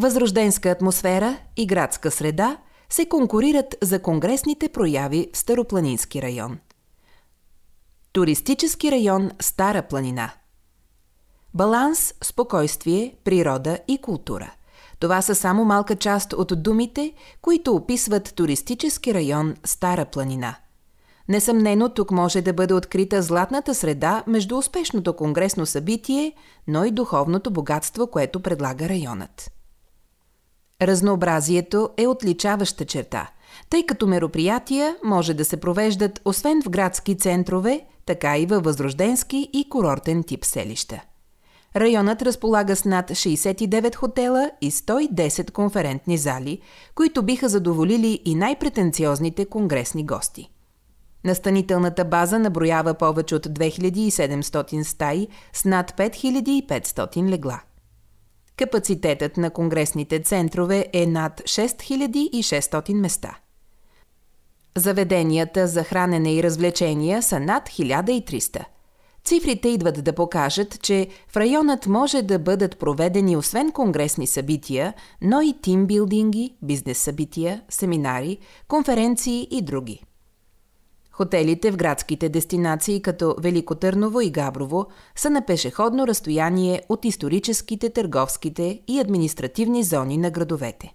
възрожденска атмосфера и градска среда се конкурират за конгресните прояви в Старопланински район. Туристически район Стара планина Баланс, спокойствие, природа и култура. Това са само малка част от думите, които описват туристически район Стара планина – Несъмнено тук може да бъде открита златната среда между успешното конгресно събитие, но и духовното богатство, което предлага районът. Разнообразието е отличаваща черта, тъй като мероприятия може да се провеждат освен в градски центрове, така и във възрожденски и курортен тип селища. Районът разполага с над 69 хотела и 110 конферентни зали, които биха задоволили и най-претенциозните конгресни гости. Настанителната база наброява повече от 2700 стаи с над 5500 легла. Капацитетът на конгресните центрове е над 6600 места. Заведенията за хранене и развлечения са над 1300. Цифрите идват да покажат, че в районът може да бъдат проведени освен конгресни събития, но и тимбилдинги, бизнес събития, семинари, конференции и други. Хотелите в градските дестинации като Велико Търново и Габрово са на пешеходно разстояние от историческите, търговските и административни зони на градовете.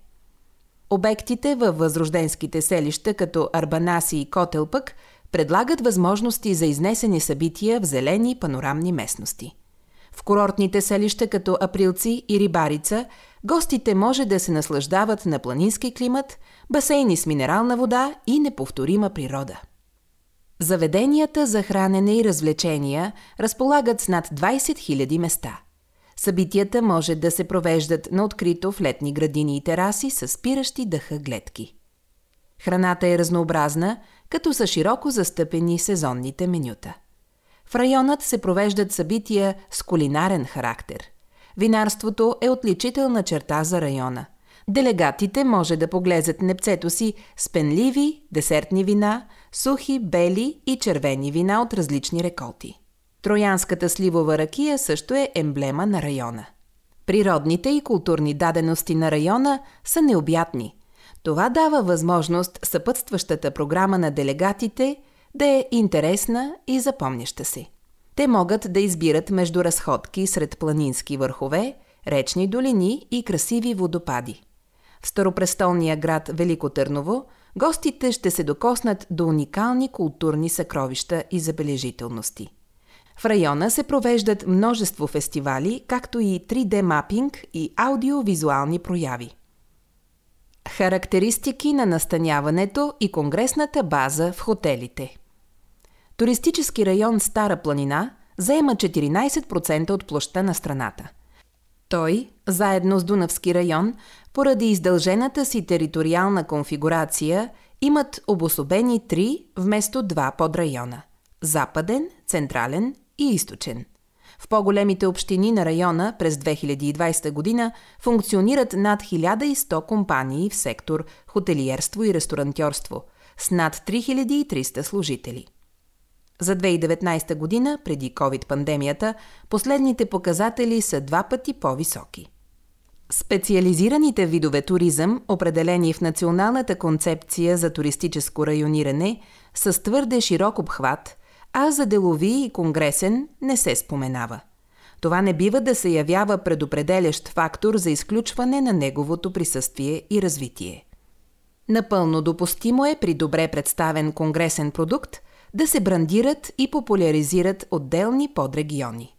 Обектите във възрожденските селища като Арбанаси и Котел пък предлагат възможности за изнесени събития в зелени панорамни местности. В курортните селища като Априлци и Рибарица гостите може да се наслаждават на планински климат, басейни с минерална вода и неповторима природа. Заведенията за хранене и развлечения разполагат с над 20 000 места. Събитията може да се провеждат на открито в летни градини и тераси с спиращи дъха гледки. Храната е разнообразна, като са широко застъпени сезонните менюта. В районът се провеждат събития с кулинарен характер. Винарството е отличителна черта за района – Делегатите може да поглезат непцето си с пенливи, десертни вина, сухи, бели и червени вина от различни реколти. Троянската сливова ракия също е емблема на района. Природните и културни дадености на района са необятни. Това дава възможност съпътстващата програма на делегатите да е интересна и запомняща се. Те могат да избират между разходки сред планински върхове, речни долини и красиви водопади. В старопрестолния град Велико Търново гостите ще се докоснат до уникални културни съкровища и забележителности. В района се провеждат множество фестивали, както и 3D мапинг и аудиовизуални прояви. Характеристики на настаняването и конгресната база в хотелите Туристически район Стара планина заема 14% от площа на страната. Той, заедно с Дунавски район, поради издължената си териториална конфигурация, имат обособени три вместо два подрайона – западен, централен и източен. В по-големите общини на района през 2020 година функционират над 1100 компании в сектор хотелиерство и ресторантьорство с над 3300 служители. За 2019 година, преди COVID-пандемията, последните показатели са два пъти по-високи. Специализираните видове туризъм, определени в Националната концепция за туристическо райониране, са с твърде широк обхват, а за делови и конгресен не се споменава. Това не бива да се явява предопределящ фактор за изключване на неговото присъствие и развитие. Напълно допустимо е при добре представен конгресен продукт да се брандират и популяризират отделни подрегиони.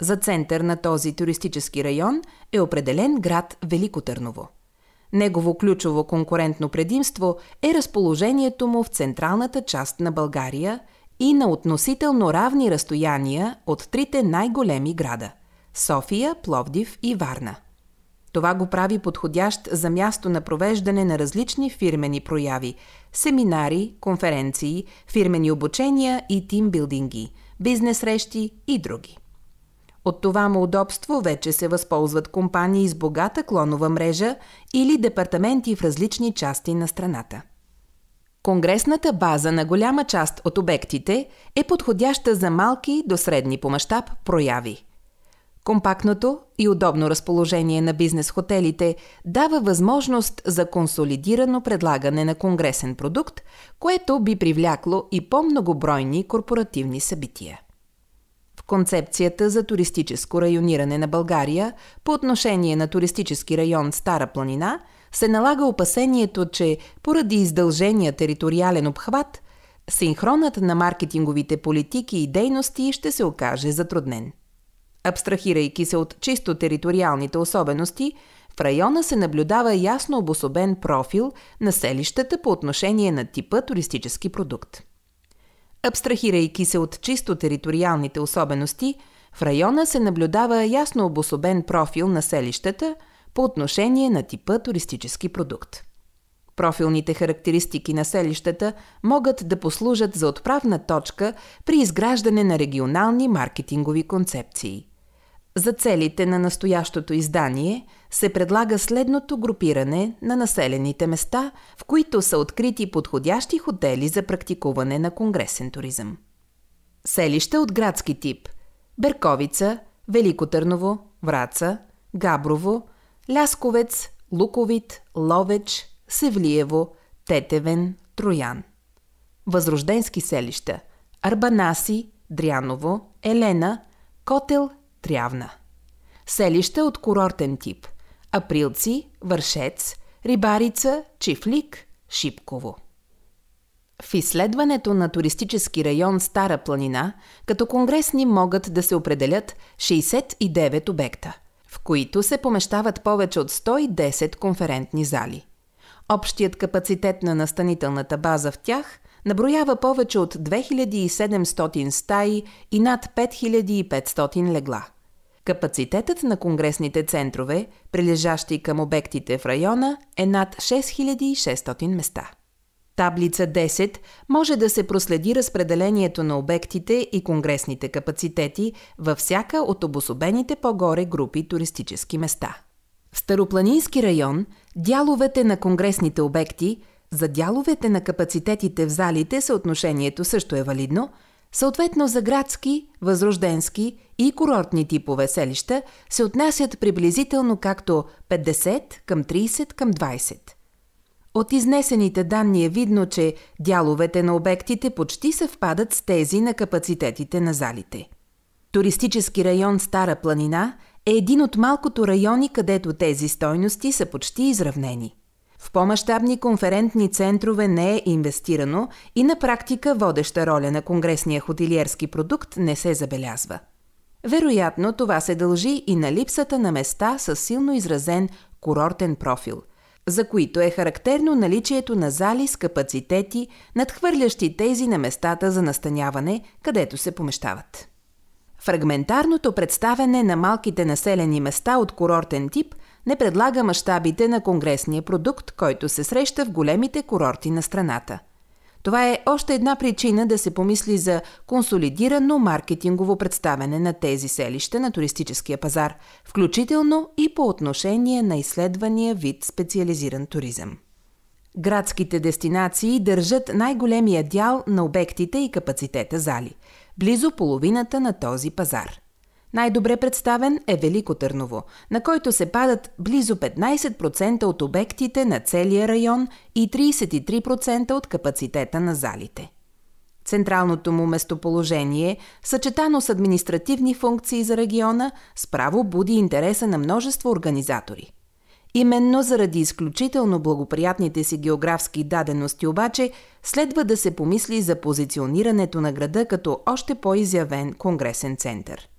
За център на този туристически район е определен град Велико Търново. Негово ключово конкурентно предимство е разположението му в централната част на България и на относително равни разстояния от трите най-големи града – София, Пловдив и Варна. Това го прави подходящ за място на провеждане на различни фирмени прояви – семинари, конференции, фирмени обучения и тимбилдинги, бизнес срещи и други. От това му удобство вече се възползват компании с богата клонова мрежа или департаменти в различни части на страната. Конгресната база на голяма част от обектите е подходяща за малки до средни по мащаб прояви. Компактното и удобно разположение на бизнес хотелите дава възможност за консолидирано предлагане на конгресен продукт, което би привлякло и по-многобройни корпоративни събития. В концепцията за туристическо райониране на България по отношение на туристически район Стара планина се налага опасението, че поради издължения териториален обхват, синхронът на маркетинговите политики и дейности ще се окаже затруднен. Абстрахирайки се от чисто териториалните особености, в района се наблюдава ясно обособен профил на селищата по отношение на типа туристически продукт. Абстрахирайки се от чисто териториалните особености, в района се наблюдава ясно обособен профил на селищата по отношение на типа туристически продукт. Профилните характеристики на селищата могат да послужат за отправна точка при изграждане на регионални маркетингови концепции – за целите на настоящото издание се предлага следното групиране на населените места, в които са открити подходящи хотели за практикуване на конгресен туризъм. Селища от градски тип – Берковица, Велико Търново, Враца, Габрово, Лясковец, Луковит, Ловеч, Севлиево, Тетевен, Троян. Възрожденски селища – Арбанаси, Дряново, Елена, Котел Трявна. Селища от курортен тип – Априлци, Вършец, Рибарица, Чифлик, Шипково. В изследването на туристически район Стара планина, като конгресни могат да се определят 69 обекта, в които се помещават повече от 110 конферентни зали. Общият капацитет на настанителната база в тях наброява повече от 2700 стаи и над 5500 легла. Капацитетът на конгресните центрове, прилежащи към обектите в района, е над 6600 места. Таблица 10 може да се проследи разпределението на обектите и конгресните капацитети във всяка от обособените по-горе групи туристически места. В Старопланински район дяловете на конгресните обекти, за дяловете на капацитетите в залите съотношението също е валидно – Съответно за градски, възрожденски и курортни типове селища се отнасят приблизително както 50 към 30 към 20. От изнесените данни е видно, че дяловете на обектите почти съвпадат с тези на капацитетите на залите. Туристически район Стара планина е един от малкото райони, където тези стойности са почти изравнени – в по-масштабни конферентни центрове не е инвестирано и на практика водеща роля на конгресния хотелиерски продукт не се забелязва. Вероятно това се дължи и на липсата на места с силно изразен курортен профил, за които е характерно наличието на зали с капацитети, надхвърлящи тези на местата за настаняване, където се помещават. Фрагментарното представяне на малките населени места от курортен тип не предлага мащабите на конгресния продукт, който се среща в големите курорти на страната. Това е още една причина да се помисли за консолидирано маркетингово представяне на тези селища на туристическия пазар, включително и по отношение на изследвания вид специализиран туризъм. Градските дестинации държат най-големия дял на обектите и капацитета зали – близо половината на този пазар. Най-добре представен е Велико Търново, на който се падат близо 15% от обектите на целия район и 33% от капацитета на залите. Централното му местоположение, съчетано с административни функции за региона, справо буди интереса на множество организатори. Именно заради изключително благоприятните си географски дадености обаче, следва да се помисли за позиционирането на града като още по-изявен конгресен център.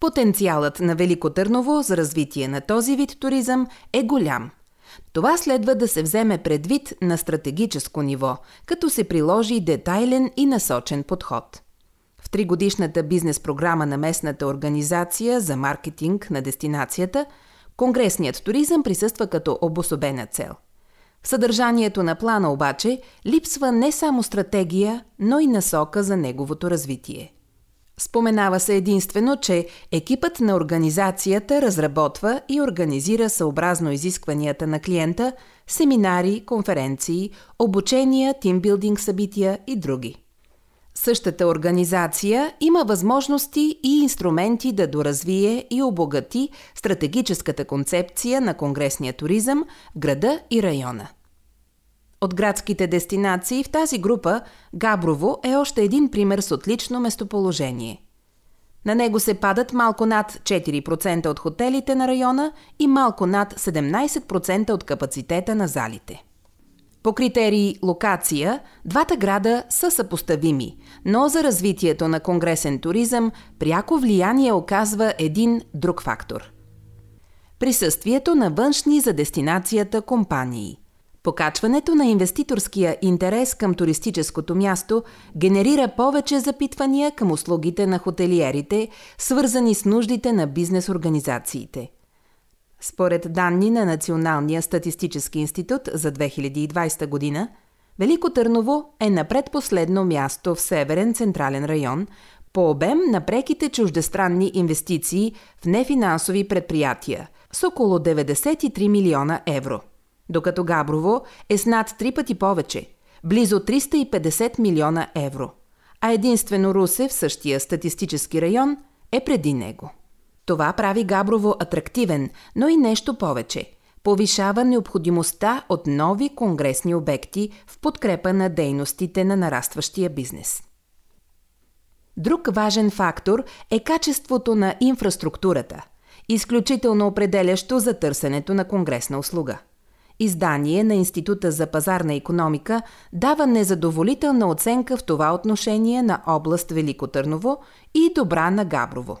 Потенциалът на Велико Търново за развитие на този вид туризъм е голям. Това следва да се вземе предвид на стратегическо ниво, като се приложи детайлен и насочен подход. В тригодишната бизнес програма на местната организация за маркетинг на дестинацията, конгресният туризъм присъства като обособена цел. В съдържанието на плана обаче липсва не само стратегия, но и насока за неговото развитие – Споменава се единствено, че екипът на организацията разработва и организира съобразно изискванията на клиента семинари, конференции, обучения, тимбилдинг събития и други. Същата организация има възможности и инструменти да доразвие и обогати стратегическата концепция на конгресния туризъм в града и района. От градските дестинации в тази група Габрово е още един пример с отлично местоположение. На него се падат малко над 4% от хотелите на района и малко над 17% от капацитета на залите. По критерии локация, двата града са съпоставими, но за развитието на конгресен туризъм пряко влияние оказва един друг фактор. Присъствието на външни за дестинацията компании. Покачването на инвеститорския интерес към туристическото място генерира повече запитвания към услугите на хотелиерите, свързани с нуждите на бизнес организациите – според данни на Националния статистически институт за 2020 година, Велико Търново е на предпоследно място в Северен Централен район по обем на преките чуждестранни инвестиции в нефинансови предприятия с около 93 милиона евро, докато Габрово е с над три пъти повече – близо 350 милиона евро, а единствено Русе в същия статистически район е преди него. Това прави Габрово атрактивен, но и нещо повече. Повишава необходимостта от нови конгресни обекти в подкрепа на дейностите на нарастващия бизнес. Друг важен фактор е качеството на инфраструктурата, изключително определящо за търсенето на конгресна услуга. Издание на Института за пазарна економика дава незадоволителна оценка в това отношение на област Велико Търново и добра на Габрово.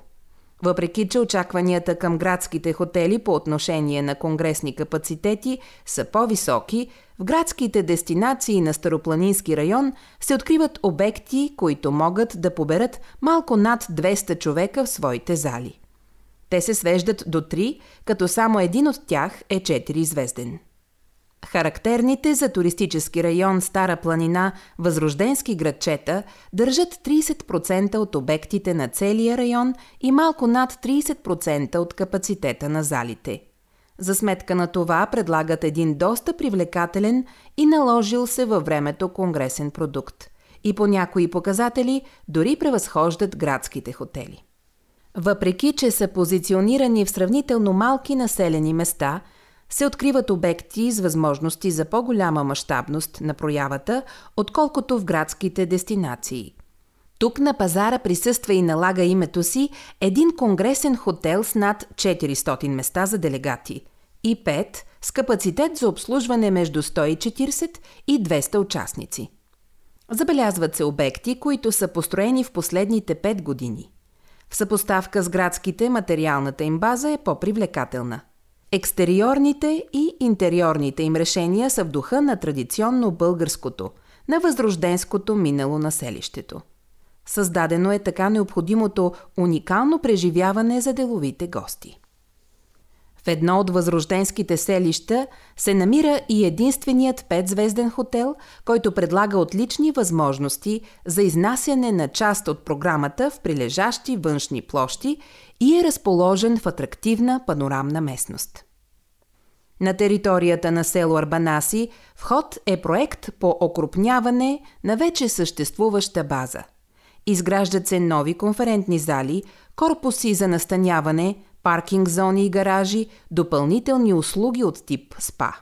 Въпреки, че очакванията към градските хотели по отношение на конгресни капацитети са по-високи, в градските дестинации на Старопланински район се откриват обекти, които могат да поберат малко над 200 човека в своите зали. Те се свеждат до 3, като само един от тях е 4-звезден. Характерните за туристически район Стара планина възрожденски градчета държат 30% от обектите на целия район и малко над 30% от капацитета на залите. За сметка на това предлагат един доста привлекателен и наложил се във времето конгресен продукт. И по някои показатели дори превъзхождат градските хотели. Въпреки, че са позиционирани в сравнително малки населени места – се откриват обекти с възможности за по-голяма мащабност на проявата, отколкото в градските дестинации. Тук на пазара присъства и налага името си един конгресен хотел с над 400 места за делегати и 5 с капацитет за обслужване между 140 и 200 участници. Забелязват се обекти, които са построени в последните 5 години. В съпоставка с градските материалната им база е по-привлекателна – Екстериорните и интериорните им решения са в духа на традиционно българското, на възрожденското минало на селището. Създадено е така необходимото уникално преживяване за деловите гости. В едно от възрожденските селища се намира и единственият петзвезден хотел, който предлага отлични възможности за изнасяне на част от програмата в прилежащи външни площи и е разположен в атрактивна панорамна местност. На територията на село Арбанаси вход е проект по окрупняване на вече съществуваща база. Изграждат се нови конферентни зали, корпуси за настаняване, паркинг зони и гаражи, допълнителни услуги от тип СПА.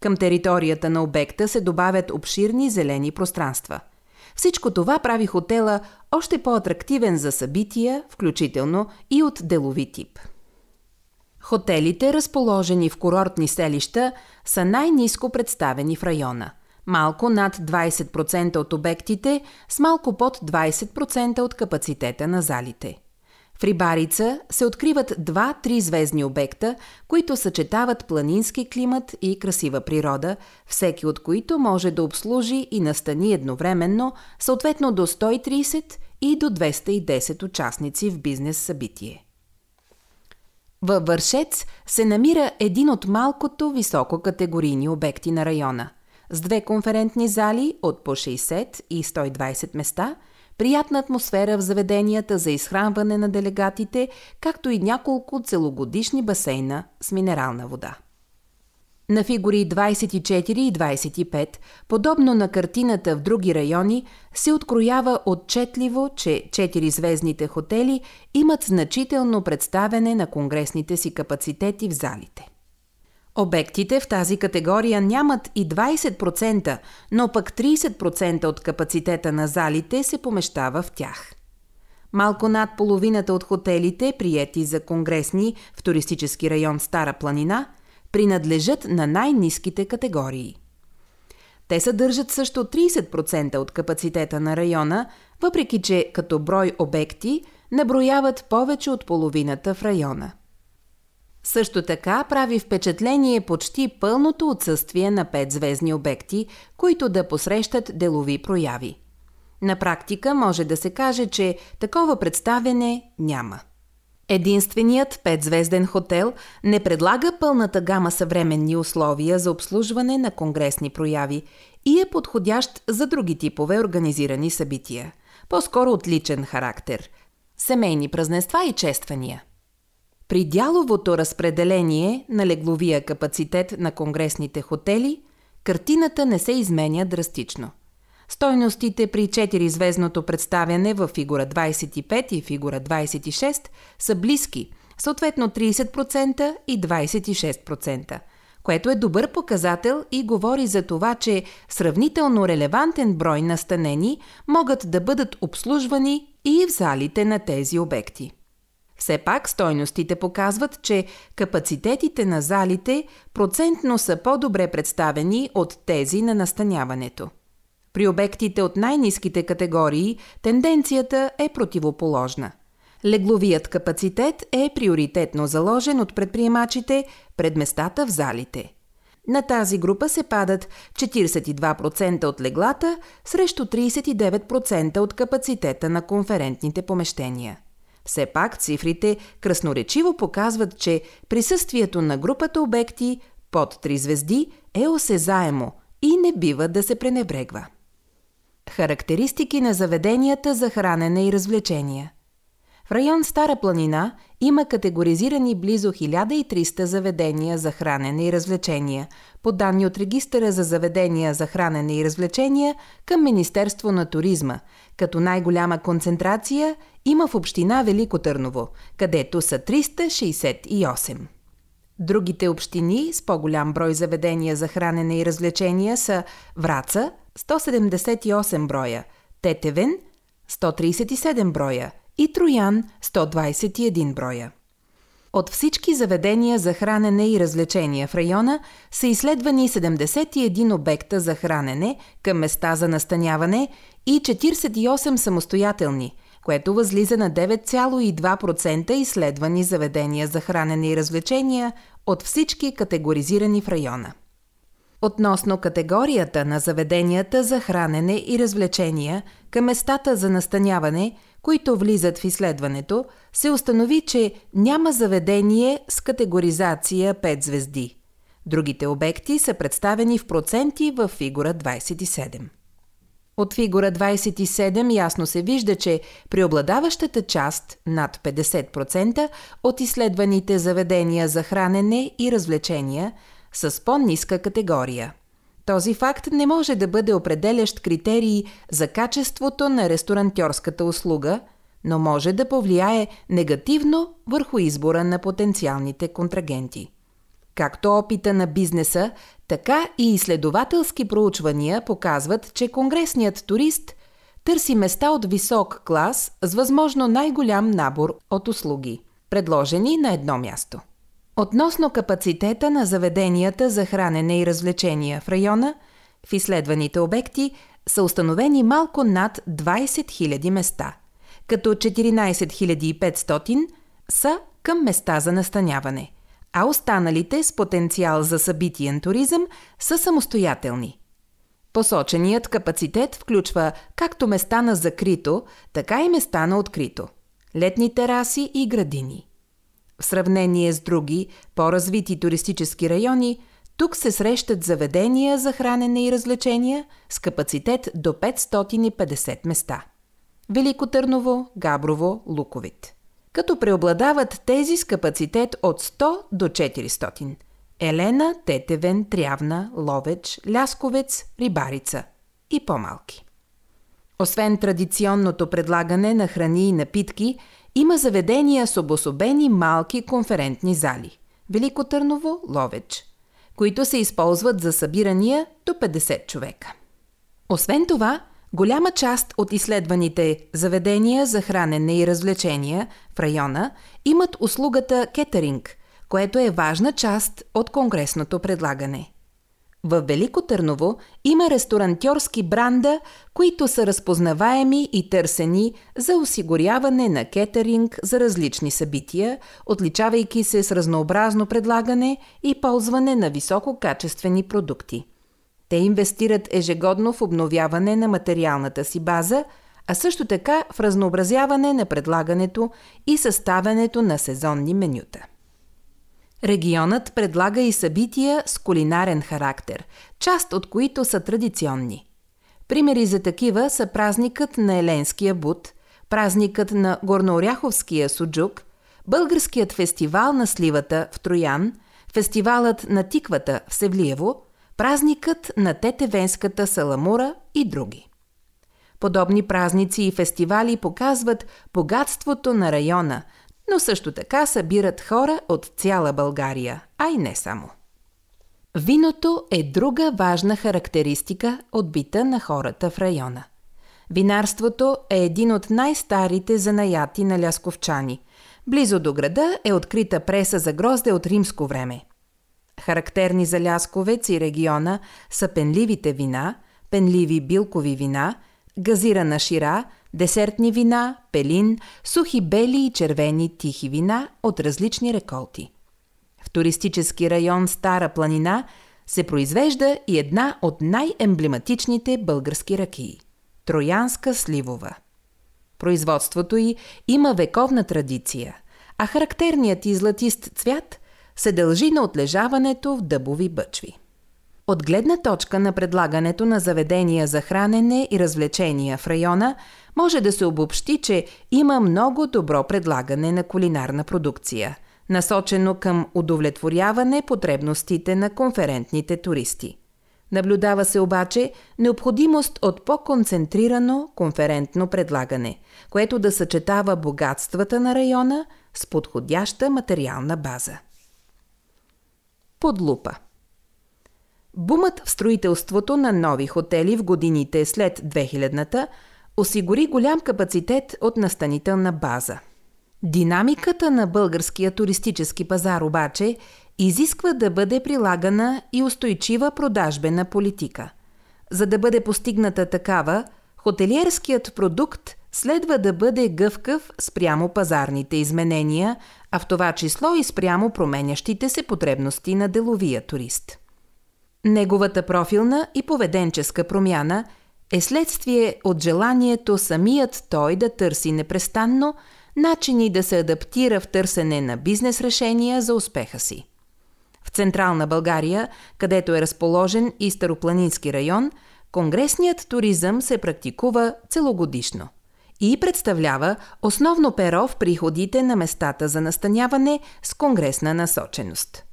Към територията на обекта се добавят обширни зелени пространства – всичко това прави хотела още по-атрактивен за събития, включително и от делови тип. Хотелите, разположени в курортни селища, са най-низко представени в района. Малко над 20% от обектите с малко под 20% от капацитета на залите. В Рибарица се откриват два три-звездни обекта, които съчетават планински климат и красива природа, всеки от които може да обслужи и настани едновременно, съответно до 130 и до 210 участници в бизнес събитие. Във Вършец се намира един от малкото висококатегорийни обекти на района, с две конферентни зали от по 60 и 120 места – приятна атмосфера в заведенията за изхранване на делегатите, както и няколко целогодишни басейна с минерална вода. На фигури 24 и 25, подобно на картината в други райони, се откроява отчетливо, че 4-звездните хотели имат значително представене на конгресните си капацитети в залите. Обектите в тази категория нямат и 20%, но пък 30% от капацитета на залите се помещава в тях. Малко над половината от хотелите, приети за конгресни в туристически район Стара планина, принадлежат на най-низките категории. Те съдържат също 30% от капацитета на района, въпреки че като брой обекти наброяват повече от половината в района. Също така прави впечатление почти пълното отсъствие на петзвездни обекти, които да посрещат делови прояви. На практика може да се каже, че такова представяне няма. Единственият петзвезден хотел не предлага пълната гама съвременни условия за обслужване на конгресни прояви и е подходящ за други типове организирани събития. По-скоро отличен характер – семейни празненства и чествания – при дяловото разпределение на легловия капацитет на конгресните хотели, картината не се изменя драстично. Стойностите при 4-звездното представяне в фигура 25 и фигура 26 са близки, съответно 30% и 26%, което е добър показател и говори за това, че сравнително релевантен брой настанени могат да бъдат обслужвани и в залите на тези обекти. Все пак стойностите показват, че капацитетите на залите процентно са по-добре представени от тези на настаняването. При обектите от най-низките категории тенденцията е противоположна. Легловият капацитет е приоритетно заложен от предприемачите пред местата в залите. На тази група се падат 42% от леглата срещу 39% от капацитета на конферентните помещения. Все пак цифрите красноречиво показват, че присъствието на групата обекти под 3 звезди е осезаемо и не бива да се пренебрегва. Характеристики на заведенията за хранене и развлечения – в район Стара планина има категоризирани близо 1300 заведения за хранене и развлечения, по данни от Регистъра за заведения за хранене и развлечения към Министерство на туризма, като най-голяма концентрация има в община Велико Търново, където са 368. Другите общини с по-голям брой заведения за хранене и развлечения са Враца – 178 броя, Тетевен – 137 броя – и Троян 121 броя. От всички заведения за хранене и развлечения в района са изследвани 71 обекта за хранене към места за настаняване и 48 самостоятелни, което възлиза на 9,2% изследвани заведения за хранене и развлечения от всички категоризирани в района. Относно категорията на заведенията за хранене и развлечения към местата за настаняване – които влизат в изследването, се установи, че няма заведение с категоризация 5 звезди. Другите обекти са представени в проценти в фигура 27. От фигура 27 ясно се вижда, че преобладаващата част, над 50% от изследваните заведения за хранене и развлечения, са с по-ниска категория – този факт не може да бъде определящ критерий за качеството на ресторантьорската услуга, но може да повлияе негативно върху избора на потенциалните контрагенти. Както опита на бизнеса, така и изследователски проучвания показват, че конгресният турист търси места от висок клас с възможно най-голям набор от услуги, предложени на едно място – Относно капацитета на заведенията за хранене и развлечения в района, в изследваните обекти са установени малко над 20 000 места, като 14 500 са към места за настаняване, а останалите с потенциал за събитиен туризъм са самостоятелни. Посоченият капацитет включва както места на закрито, така и места на открито – летни тераси и градини – в сравнение с други, по-развити туристически райони, тук се срещат заведения за хранене и развлечения с капацитет до 550 места. Велико Търново, Габрово, Луковит. Като преобладават тези с капацитет от 100 до 400. Елена, Тетевен, Трявна, Ловеч, Лясковец, Рибарица и по-малки. Освен традиционното предлагане на храни и напитки, има заведения с обособени малки конферентни зали – Велико Търново, Ловеч, които се използват за събирания до 50 човека. Освен това, голяма част от изследваните заведения за хранене и развлечения в района имат услугата кетеринг, което е важна част от конгресното предлагане. В Велико Търново има ресторантьорски бранда, които са разпознаваеми и търсени за осигуряване на кетеринг за различни събития, отличавайки се с разнообразно предлагане и ползване на висококачествени продукти. Те инвестират ежегодно в обновяване на материалната си база, а също така в разнообразяване на предлагането и съставянето на сезонни менюта. Регионът предлага и събития с кулинарен характер, част от които са традиционни. Примери за такива са празникът на Еленския буд, празникът на Горнооряховския суджук, Българският фестивал на сливата в Троян, фестивалът на тиквата в Севлиево, празникът на Тетевенската саламура и други. Подобни празници и фестивали показват богатството на района – но също така събират хора от цяла България, а и не само. Виното е друга важна характеристика от бита на хората в района. Винарството е един от най-старите занаяти на лясковчани. Близо до града е открита преса за грозде от римско време. Характерни за Лясковец и региона са пенливите вина, пенливи билкови вина, газирана шира – десертни вина, пелин, сухи бели и червени тихи вина от различни реколти. В туристически район Стара планина се произвежда и една от най-емблематичните български ракии – Троянска сливова. Производството й има вековна традиция, а характерният и златист цвят се дължи на отлежаването в дъбови бъчви. От гледна точка на предлагането на заведения за хранене и развлечения в района, може да се обобщи, че има много добро предлагане на кулинарна продукция, насочено към удовлетворяване потребностите на конферентните туристи. Наблюдава се обаче необходимост от по-концентрирано конферентно предлагане, което да съчетава богатствата на района с подходяща материална база. Подлупа Бумът в строителството на нови хотели в годините след 2000-та осигури голям капацитет от настанителна база. Динамиката на българския туристически пазар обаче изисква да бъде прилагана и устойчива продажбена политика. За да бъде постигната такава, хотелиерският продукт следва да бъде гъвкав спрямо пазарните изменения, а в това число и спрямо променящите се потребности на деловия турист. Неговата профилна и поведенческа промяна е следствие от желанието самият той да търси непрестанно начини да се адаптира в търсене на бизнес решения за успеха си. В Централна България, където е разположен и Старопланински район, конгресният туризъм се практикува целогодишно и представлява основно перо в приходите на местата за настаняване с конгресна насоченост.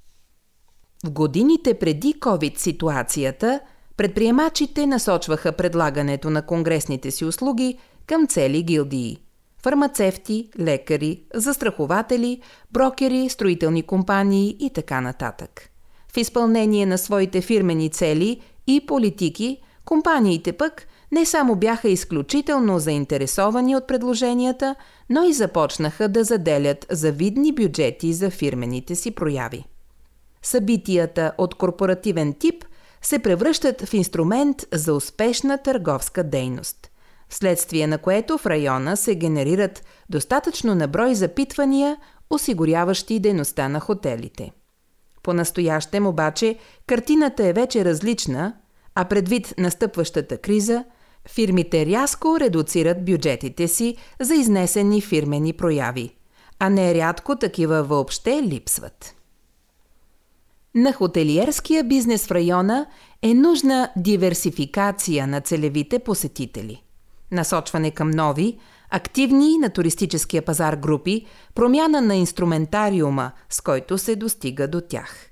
В годините преди COVID-ситуацията, предприемачите насочваха предлагането на конгресните си услуги към цели гилдии – фармацевти, лекари, застрахователи, брокери, строителни компании и така нататък. В изпълнение на своите фирмени цели и политики, компаниите пък не само бяха изключително заинтересовани от предложенията, но и започнаха да заделят завидни бюджети за фирмените си прояви. Събитията от корпоративен тип се превръщат в инструмент за успешна търговска дейност, вследствие на което в района се генерират достатъчно наброй запитвания, осигуряващи дейността на хотелите. По-настоящем обаче картината е вече различна, а предвид настъпващата криза, фирмите рязко редуцират бюджетите си за изнесени фирмени прояви, а нерядко такива въобще липсват. На хотелиерския бизнес в района е нужна диверсификация на целевите посетители. Насочване към нови, активни на туристическия пазар групи, промяна на инструментариума, с който се достига до тях.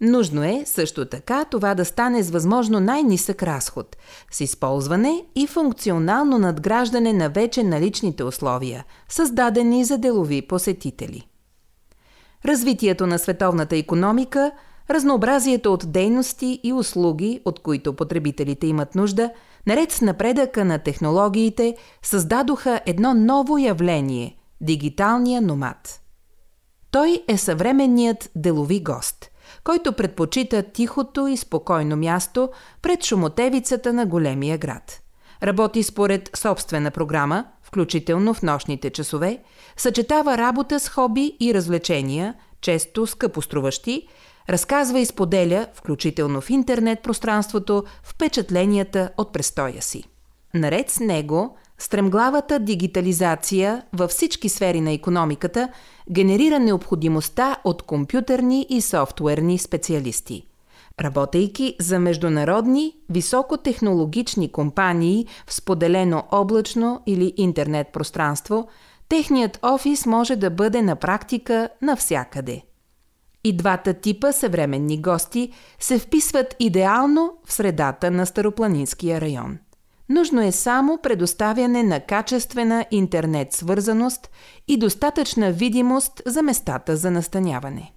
Нужно е също така това да стане с възможно най-нисък разход, с използване и функционално надграждане на вече наличните условия, създадени за делови посетители. Развитието на световната економика, разнообразието от дейности и услуги, от които потребителите имат нужда, наред с напредъка на технологиите, създадоха едно ново явление – дигиталния номад. Той е съвременният делови гост – който предпочита тихото и спокойно място пред шумотевицата на големия град. Работи според собствена програма, включително в нощните часове, съчетава работа с хоби и развлечения, често скъпоструващи, разказва и споделя, включително в интернет пространството, впечатленията от престоя си. Наред с него, стремглавата дигитализация във всички сфери на економиката генерира необходимостта от компютърни и софтуерни специалисти. Работейки за международни, високотехнологични компании в споделено облачно или интернет пространство, техният офис може да бъде на практика навсякъде. И двата типа съвременни гости се вписват идеално в средата на Старопланинския район – Нужно е само предоставяне на качествена интернет свързаност и достатъчна видимост за местата за настаняване.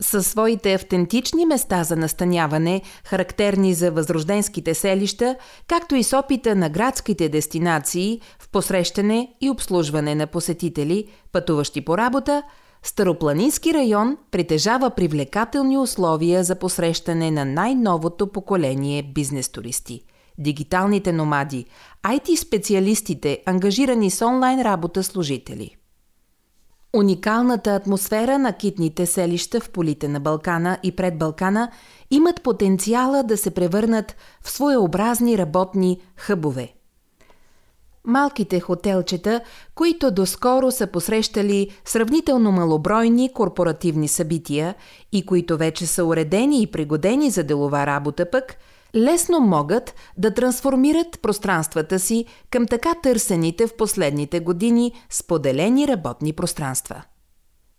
Със своите автентични места за настаняване, характерни за възрожденските селища, както и с опита на градските дестинации в посрещане и обслужване на посетители, пътуващи по работа, Старопланински район притежава привлекателни условия за посрещане на най-новото поколение бизнес туристи – дигиталните номади, IT-специалистите, ангажирани с онлайн работа служители. Уникалната атмосфера на китните селища в полите на Балкана и пред Балкана имат потенциала да се превърнат в своеобразни работни хъбове. Малките хотелчета, които доскоро са посрещали сравнително малобройни корпоративни събития и които вече са уредени и пригодени за делова работа пък – лесно могат да трансформират пространствата си към така търсените в последните години споделени работни пространства.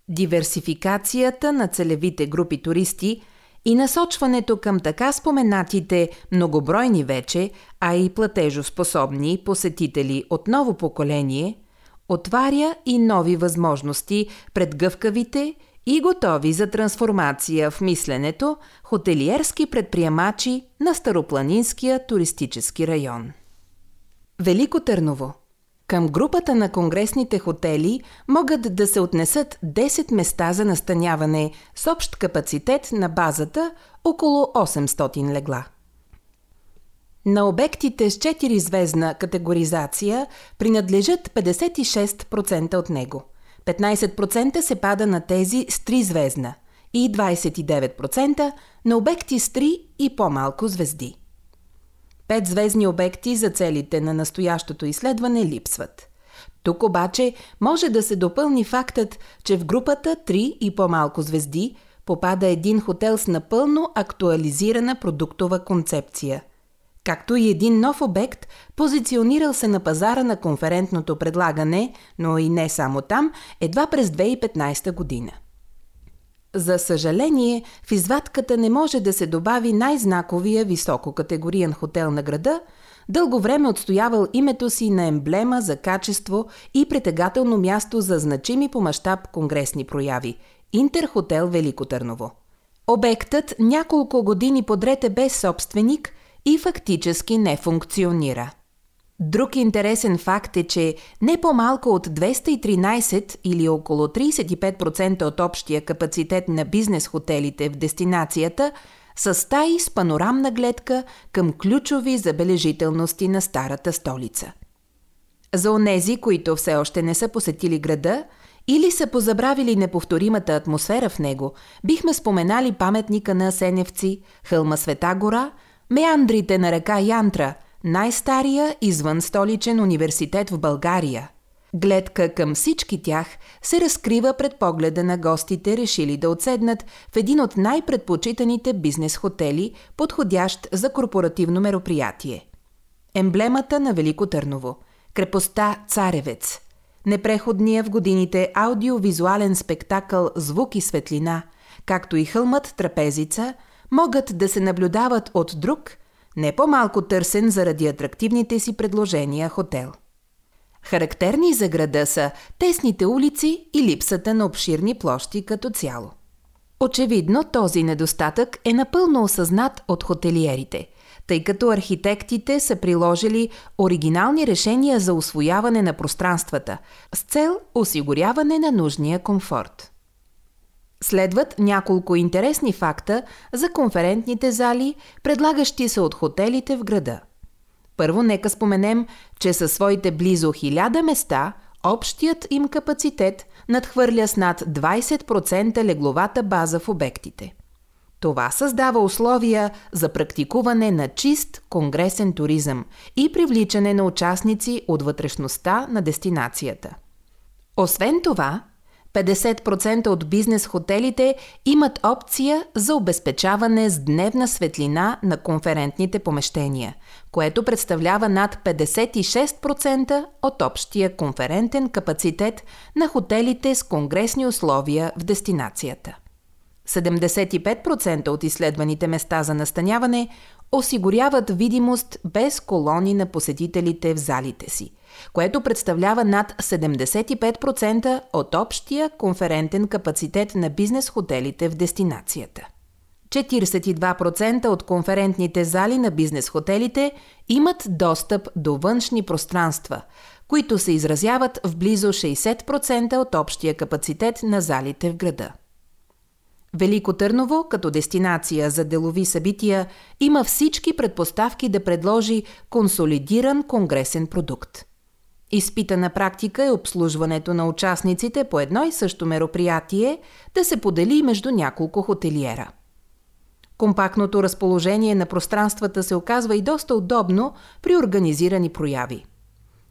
Диверсификацията на целевите групи туристи и насочването към така споменатите многобройни вече, а и платежоспособни посетители от ново поколение, отваря и нови възможности пред гъвкавите – и готови за трансформация в мисленето хотелиерски предприемачи на Старопланинския туристически район. Велико Търново към групата на конгресните хотели могат да се отнесат 10 места за настаняване с общ капацитет на базата около 800 легла. На обектите с 4 звездна категоризация принадлежат 56% от него – 15% се пада на тези с 3 звездна и 29% на обекти с 3 и по-малко звезди. Пет звездни обекти за целите на настоящото изследване липсват. Тук обаче може да се допълни фактът, че в групата 3 и по-малко звезди попада един хотел с напълно актуализирана продуктова концепция – както и един нов обект, позиционирал се на пазара на конферентното предлагане, но и не само там, едва през 2015 година. За съжаление, в извадката не може да се добави най-знаковия висококатегориен хотел на града, дълго време отстоявал името си на емблема за качество и притегателно място за значими по мащаб конгресни прояви – Интерхотел Велико Търново. Обектът няколко години подред е без собственик – и фактически не функционира. Друг интересен факт е, че не по-малко от 213 или около 35% от общия капацитет на бизнес хотелите в дестинацията са стаи с панорамна гледка към ключови забележителности на старата столица. За онези, които все още не са посетили града или са позабравили неповторимата атмосфера в него, бихме споменали паметника на Сеневци, хълма Света гора – Меандрите на река Янтра, най-стария извън столичен университет в България. Гледка към всички тях се разкрива пред погледа на гостите, решили да отседнат в един от най-предпочитаните бизнес хотели, подходящ за корпоративно мероприятие. Емблемата на Велико Търново – крепостта Царевец – непреходния в годините аудиовизуален спектакъл «Звук и светлина», както и хълмът Трапезица, могат да се наблюдават от друг, не по-малко търсен заради атрактивните си предложения хотел. Характерни за града са тесните улици и липсата на обширни площи като цяло. Очевидно този недостатък е напълно осъзнат от хотелиерите, тъй като архитектите са приложили оригинални решения за освояване на пространствата с цел осигуряване на нужния комфорт. Следват няколко интересни факта за конферентните зали, предлагащи се от хотелите в града. Първо нека споменем, че със своите близо 1000 места, общият им капацитет надхвърля с над 20% легловата база в обектите. Това създава условия за практикуване на чист конгресен туризъм и привличане на участници от вътрешността на дестинацията. Освен това, 50% от бизнес хотелите имат опция за обезпечаване с дневна светлина на конферентните помещения, което представлява над 56% от общия конферентен капацитет на хотелите с конгресни условия в дестинацията. 75% от изследваните места за настаняване осигуряват видимост без колони на посетителите в залите си, което представлява над 75% от общия конферентен капацитет на бизнес хотелите в дестинацията. 42% от конферентните зали на бизнес хотелите имат достъп до външни пространства, които се изразяват в близо 60% от общия капацитет на залите в града. Велико Търново, като дестинация за делови събития, има всички предпоставки да предложи консолидиран конгресен продукт. Изпитана практика е обслужването на участниците по едно и също мероприятие да се подели между няколко хотелиера. Компактното разположение на пространствата се оказва и доста удобно при организирани прояви.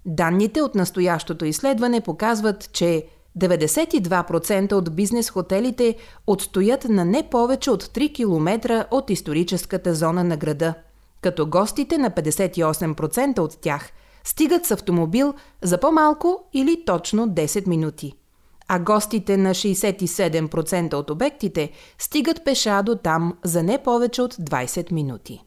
Данните от настоящото изследване показват, че 92% от бизнес хотелите отстоят на не повече от 3 км от историческата зона на града, като гостите на 58% от тях стигат с автомобил за по-малко или точно 10 минути. А гостите на 67% от обектите стигат пеша до там за не повече от 20 минути.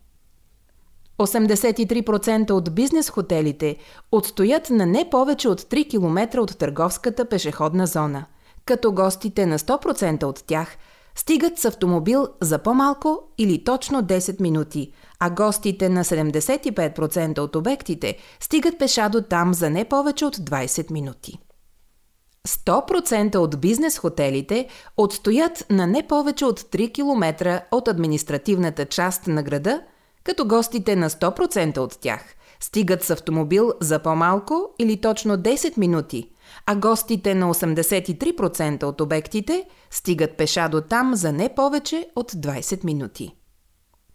83% от бизнес хотелите отстоят на не повече от 3 км от търговската пешеходна зона, като гостите на 100% от тях стигат с автомобил за по-малко или точно 10 минути, а гостите на 75% от обектите стигат пеша до там за не повече от 20 минути. 100% от бизнес хотелите отстоят на не повече от 3 км от административната част на града – като гостите на 100% от тях стигат с автомобил за по-малко или точно 10 минути, а гостите на 83% от обектите стигат пеша до там за не повече от 20 минути.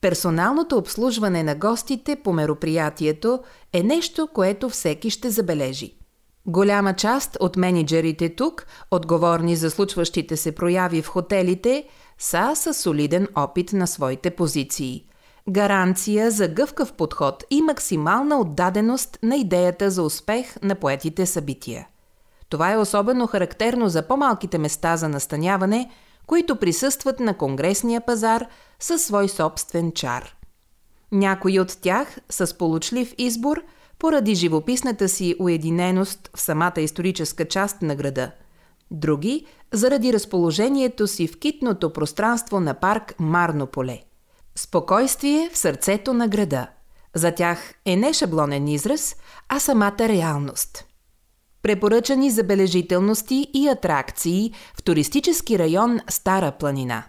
Персоналното обслужване на гостите по мероприятието е нещо, което всеки ще забележи. Голяма част от менеджерите тук, отговорни за случващите се прояви в хотелите, са със солиден опит на своите позиции – гаранция за гъвкав подход и максимална отдаденост на идеята за успех на поетите събития. Това е особено характерно за по-малките места за настаняване, които присъстват на конгресния пазар със свой собствен чар. Някои от тях с получлив избор поради живописната си уединеност в самата историческа част на града. Други заради разположението си в китното пространство на парк Марно поле. Спокойствие в сърцето на града. За тях е не шаблонен израз, а самата реалност. Препоръчани забележителности и атракции в туристически район Стара планина.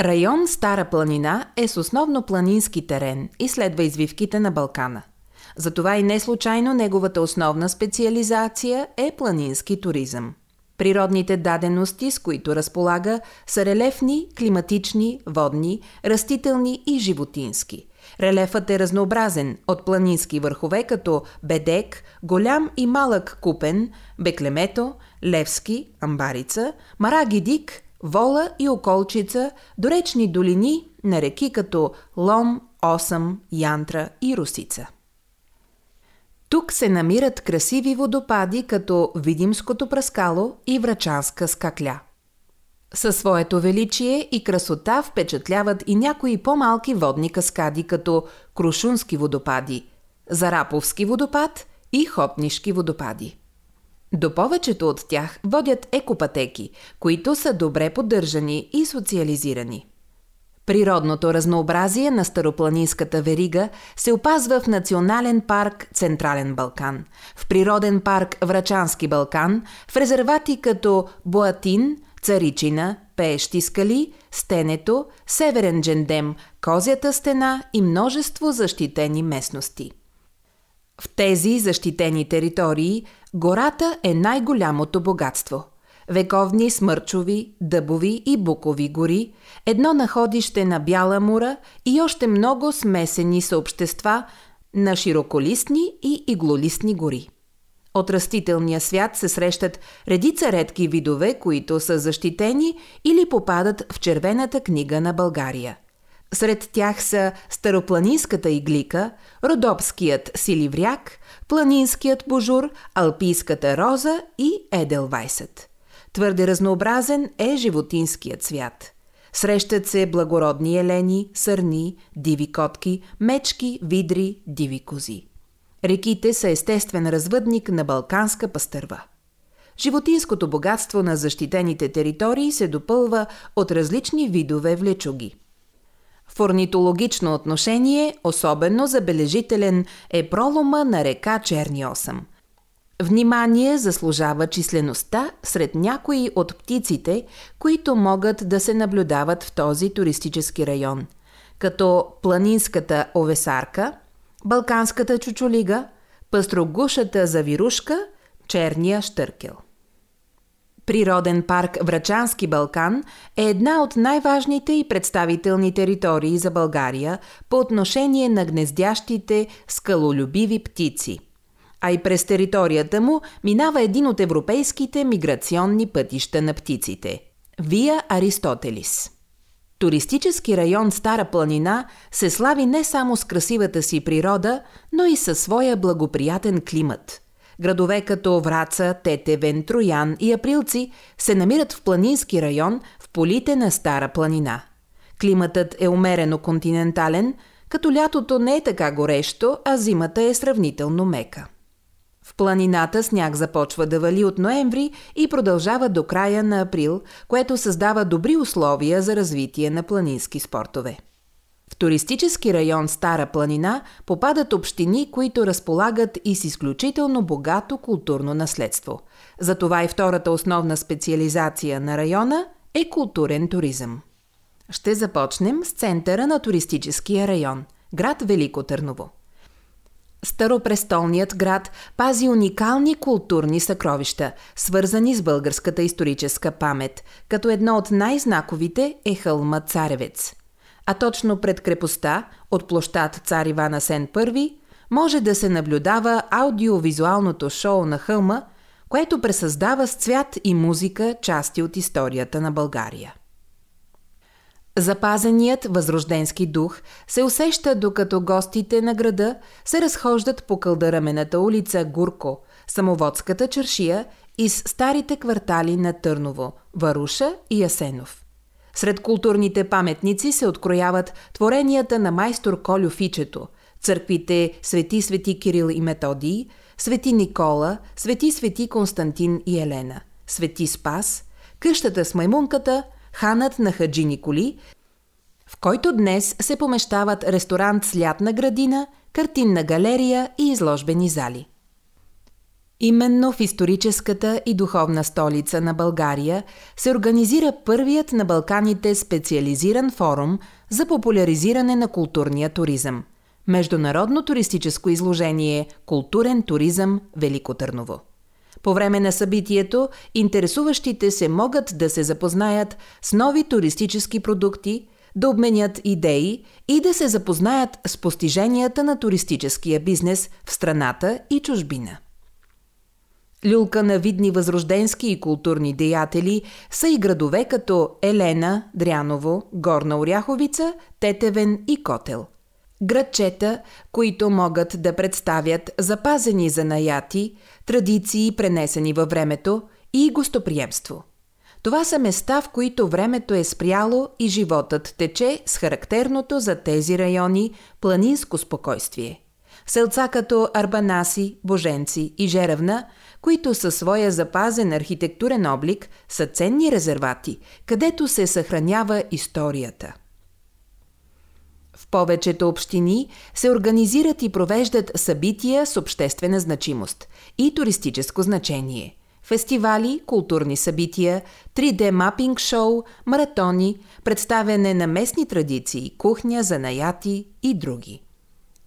Район Стара планина е с основно планински терен и следва извивките на Балкана. Затова и не случайно неговата основна специализация е планински туризъм. Природните дадености, с които разполага, са релефни, климатични, водни, растителни и животински. Релефът е разнообразен от планински върхове като Бедек, голям и малък Купен, Беклемето, Левски, Амбарица, Марагидик, Вола и Околчица, до речни долини на реки като Лом, Осъм, Янтра и Русица. Тук се намират красиви водопади като Видимското пръскало и Врачанска скакля. Със своето величие и красота впечатляват и някои по-малки водни каскади, като Крушунски водопади, Зараповски водопад и Хопнишки водопади. До повечето от тях водят екопатеки, които са добре поддържани и социализирани. Природното разнообразие на Старопланинската верига се опазва в Национален парк Централен Балкан, в Природен парк Врачански Балкан, в резервати като Боатин, Царичина, Пеещи скали, Стенето, Северен Джендем, Козята стена и множество защитени местности. В тези защитени територии гората е най-голямото богатство – вековни смърчови, дъбови и букови гори, едно находище на бяла мура и още много смесени съобщества на широколистни и иглолистни гори. От растителния свят се срещат редица редки видове, които са защитени или попадат в червената книга на България. Сред тях са старопланинската иглика, родопският силивряк, планинският божур, алпийската роза и еделвайсът. Твърде разнообразен е животинският свят. Срещат се благородни елени, сърни, диви котки, мечки, видри, диви кози. Реките са естествен развъдник на балканска пастърва. Животинското богатство на защитените територии се допълва от различни видове влечуги. В орнитологично отношение особено забележителен е пролома на река Черни Осъм – Внимание заслужава числеността сред някои от птиците, които могат да се наблюдават в този туристически район, като планинската овесарка, балканската чучулига, пъстрогушата завирушка, черния штъркел. Природен парк Врачански Балкан е една от най-важните и представителни територии за България по отношение на гнездящите скалолюбиви птици – а и през територията му минава един от европейските миграционни пътища на птиците – Вия Аристотелис. Туристически район Стара планина се слави не само с красивата си природа, но и със своя благоприятен климат. Градове като Враца, Тетевен, Троян и Априлци се намират в планински район в полите на Стара планина. Климатът е умерено континентален, като лятото не е така горещо, а зимата е сравнително мека. Планината сняг започва да вали от ноември и продължава до края на април, което създава добри условия за развитие на планински спортове. В туристически район Стара планина попадат общини, които разполагат и с изключително богато културно наследство. Затова и втората основна специализация на района е културен туризъм. Ще започнем с центъра на туристическия район – град Велико Търново. Старопрестолният град пази уникални културни съкровища, свързани с българската историческа памет, като едно от най-знаковите е хълма Царевец. А точно пред крепостта, от площад Цар Иван Асен I, може да се наблюдава аудиовизуалното шоу на хълма, което пресъздава с цвят и музика части от историята на България. Запазеният възрожденски дух се усеща докато гостите на града се разхождат по кълдарамената улица Гурко, самоводската чершия и с старите квартали на Търново, Варуша и Ясенов. Сред културните паметници се открояват творенията на майстор Колю Фичето, църквите Свети Свети Кирил и Методий, Свети Никола, Свети Свети Константин и Елена, Свети Спас, къщата с маймунката – ханът на Хаджи Николи, в който днес се помещават ресторант с лятна градина, картинна галерия и изложбени зали. Именно в историческата и духовна столица на България се организира първият на Балканите специализиран форум за популяризиране на културния туризъм – Международно туристическо изложение «Културен туризъм Велико Търново». По време на събитието интересуващите се могат да се запознаят с нови туристически продукти, да обменят идеи и да се запознаят с постиженията на туристическия бизнес в страната и чужбина. Люлка на видни възрожденски и културни деятели са и градове като Елена, Дряново, Горна Оряховица, Тетевен и Котел – Градчета, които могат да представят запазени занаяти, традиции пренесени във времето и гостоприемство. Това са места, в които времето е спряло и животът тече с характерното за тези райони планинско спокойствие. Селца като Арбанаси, Боженци и Жеравна, които със своя запазен архитектурен облик са ценни резервати, където се съхранява историята. Повечето общини се организират и провеждат събития с обществена значимост и туристическо значение. Фестивали, културни събития, 3D мапинг шоу, маратони, представяне на местни традиции, кухня, занаяти и други.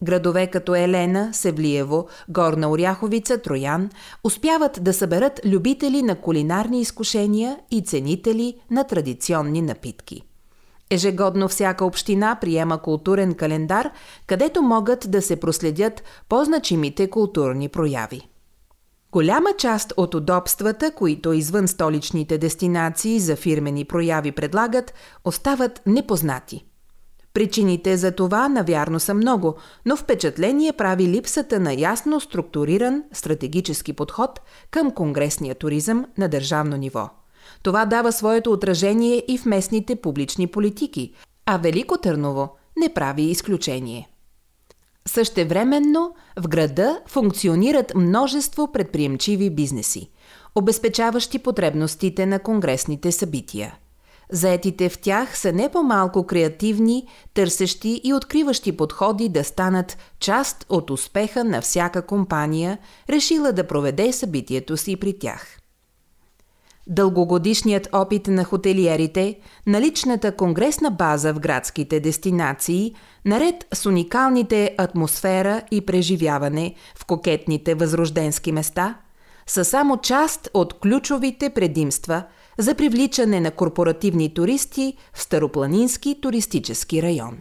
Градове като Елена, Севлиево, Горна Оряховица, Троян успяват да съберат любители на кулинарни изкушения и ценители на традиционни напитки. Ежегодно всяка община приема културен календар, където могат да се проследят по-значимите културни прояви. Голяма част от удобствата, които извън столичните дестинации за фирмени прояви предлагат, остават непознати. Причините за това навярно са много, но впечатление прави липсата на ясно структуриран стратегически подход към конгресния туризъм на държавно ниво – това дава своето отражение и в местните публични политики, а Велико Търново не прави изключение. Същевременно в града функционират множество предприемчиви бизнеси, обезпечаващи потребностите на конгресните събития. Заетите в тях са не по-малко креативни, търсещи и откриващи подходи да станат част от успеха на всяка компания, решила да проведе събитието си при тях. Дългогодишният опит на хотелиерите, наличната конгресна база в градските дестинации, наред с уникалните атмосфера и преживяване в кокетните възрожденски места, са само част от ключовите предимства за привличане на корпоративни туристи в Старопланински туристически район.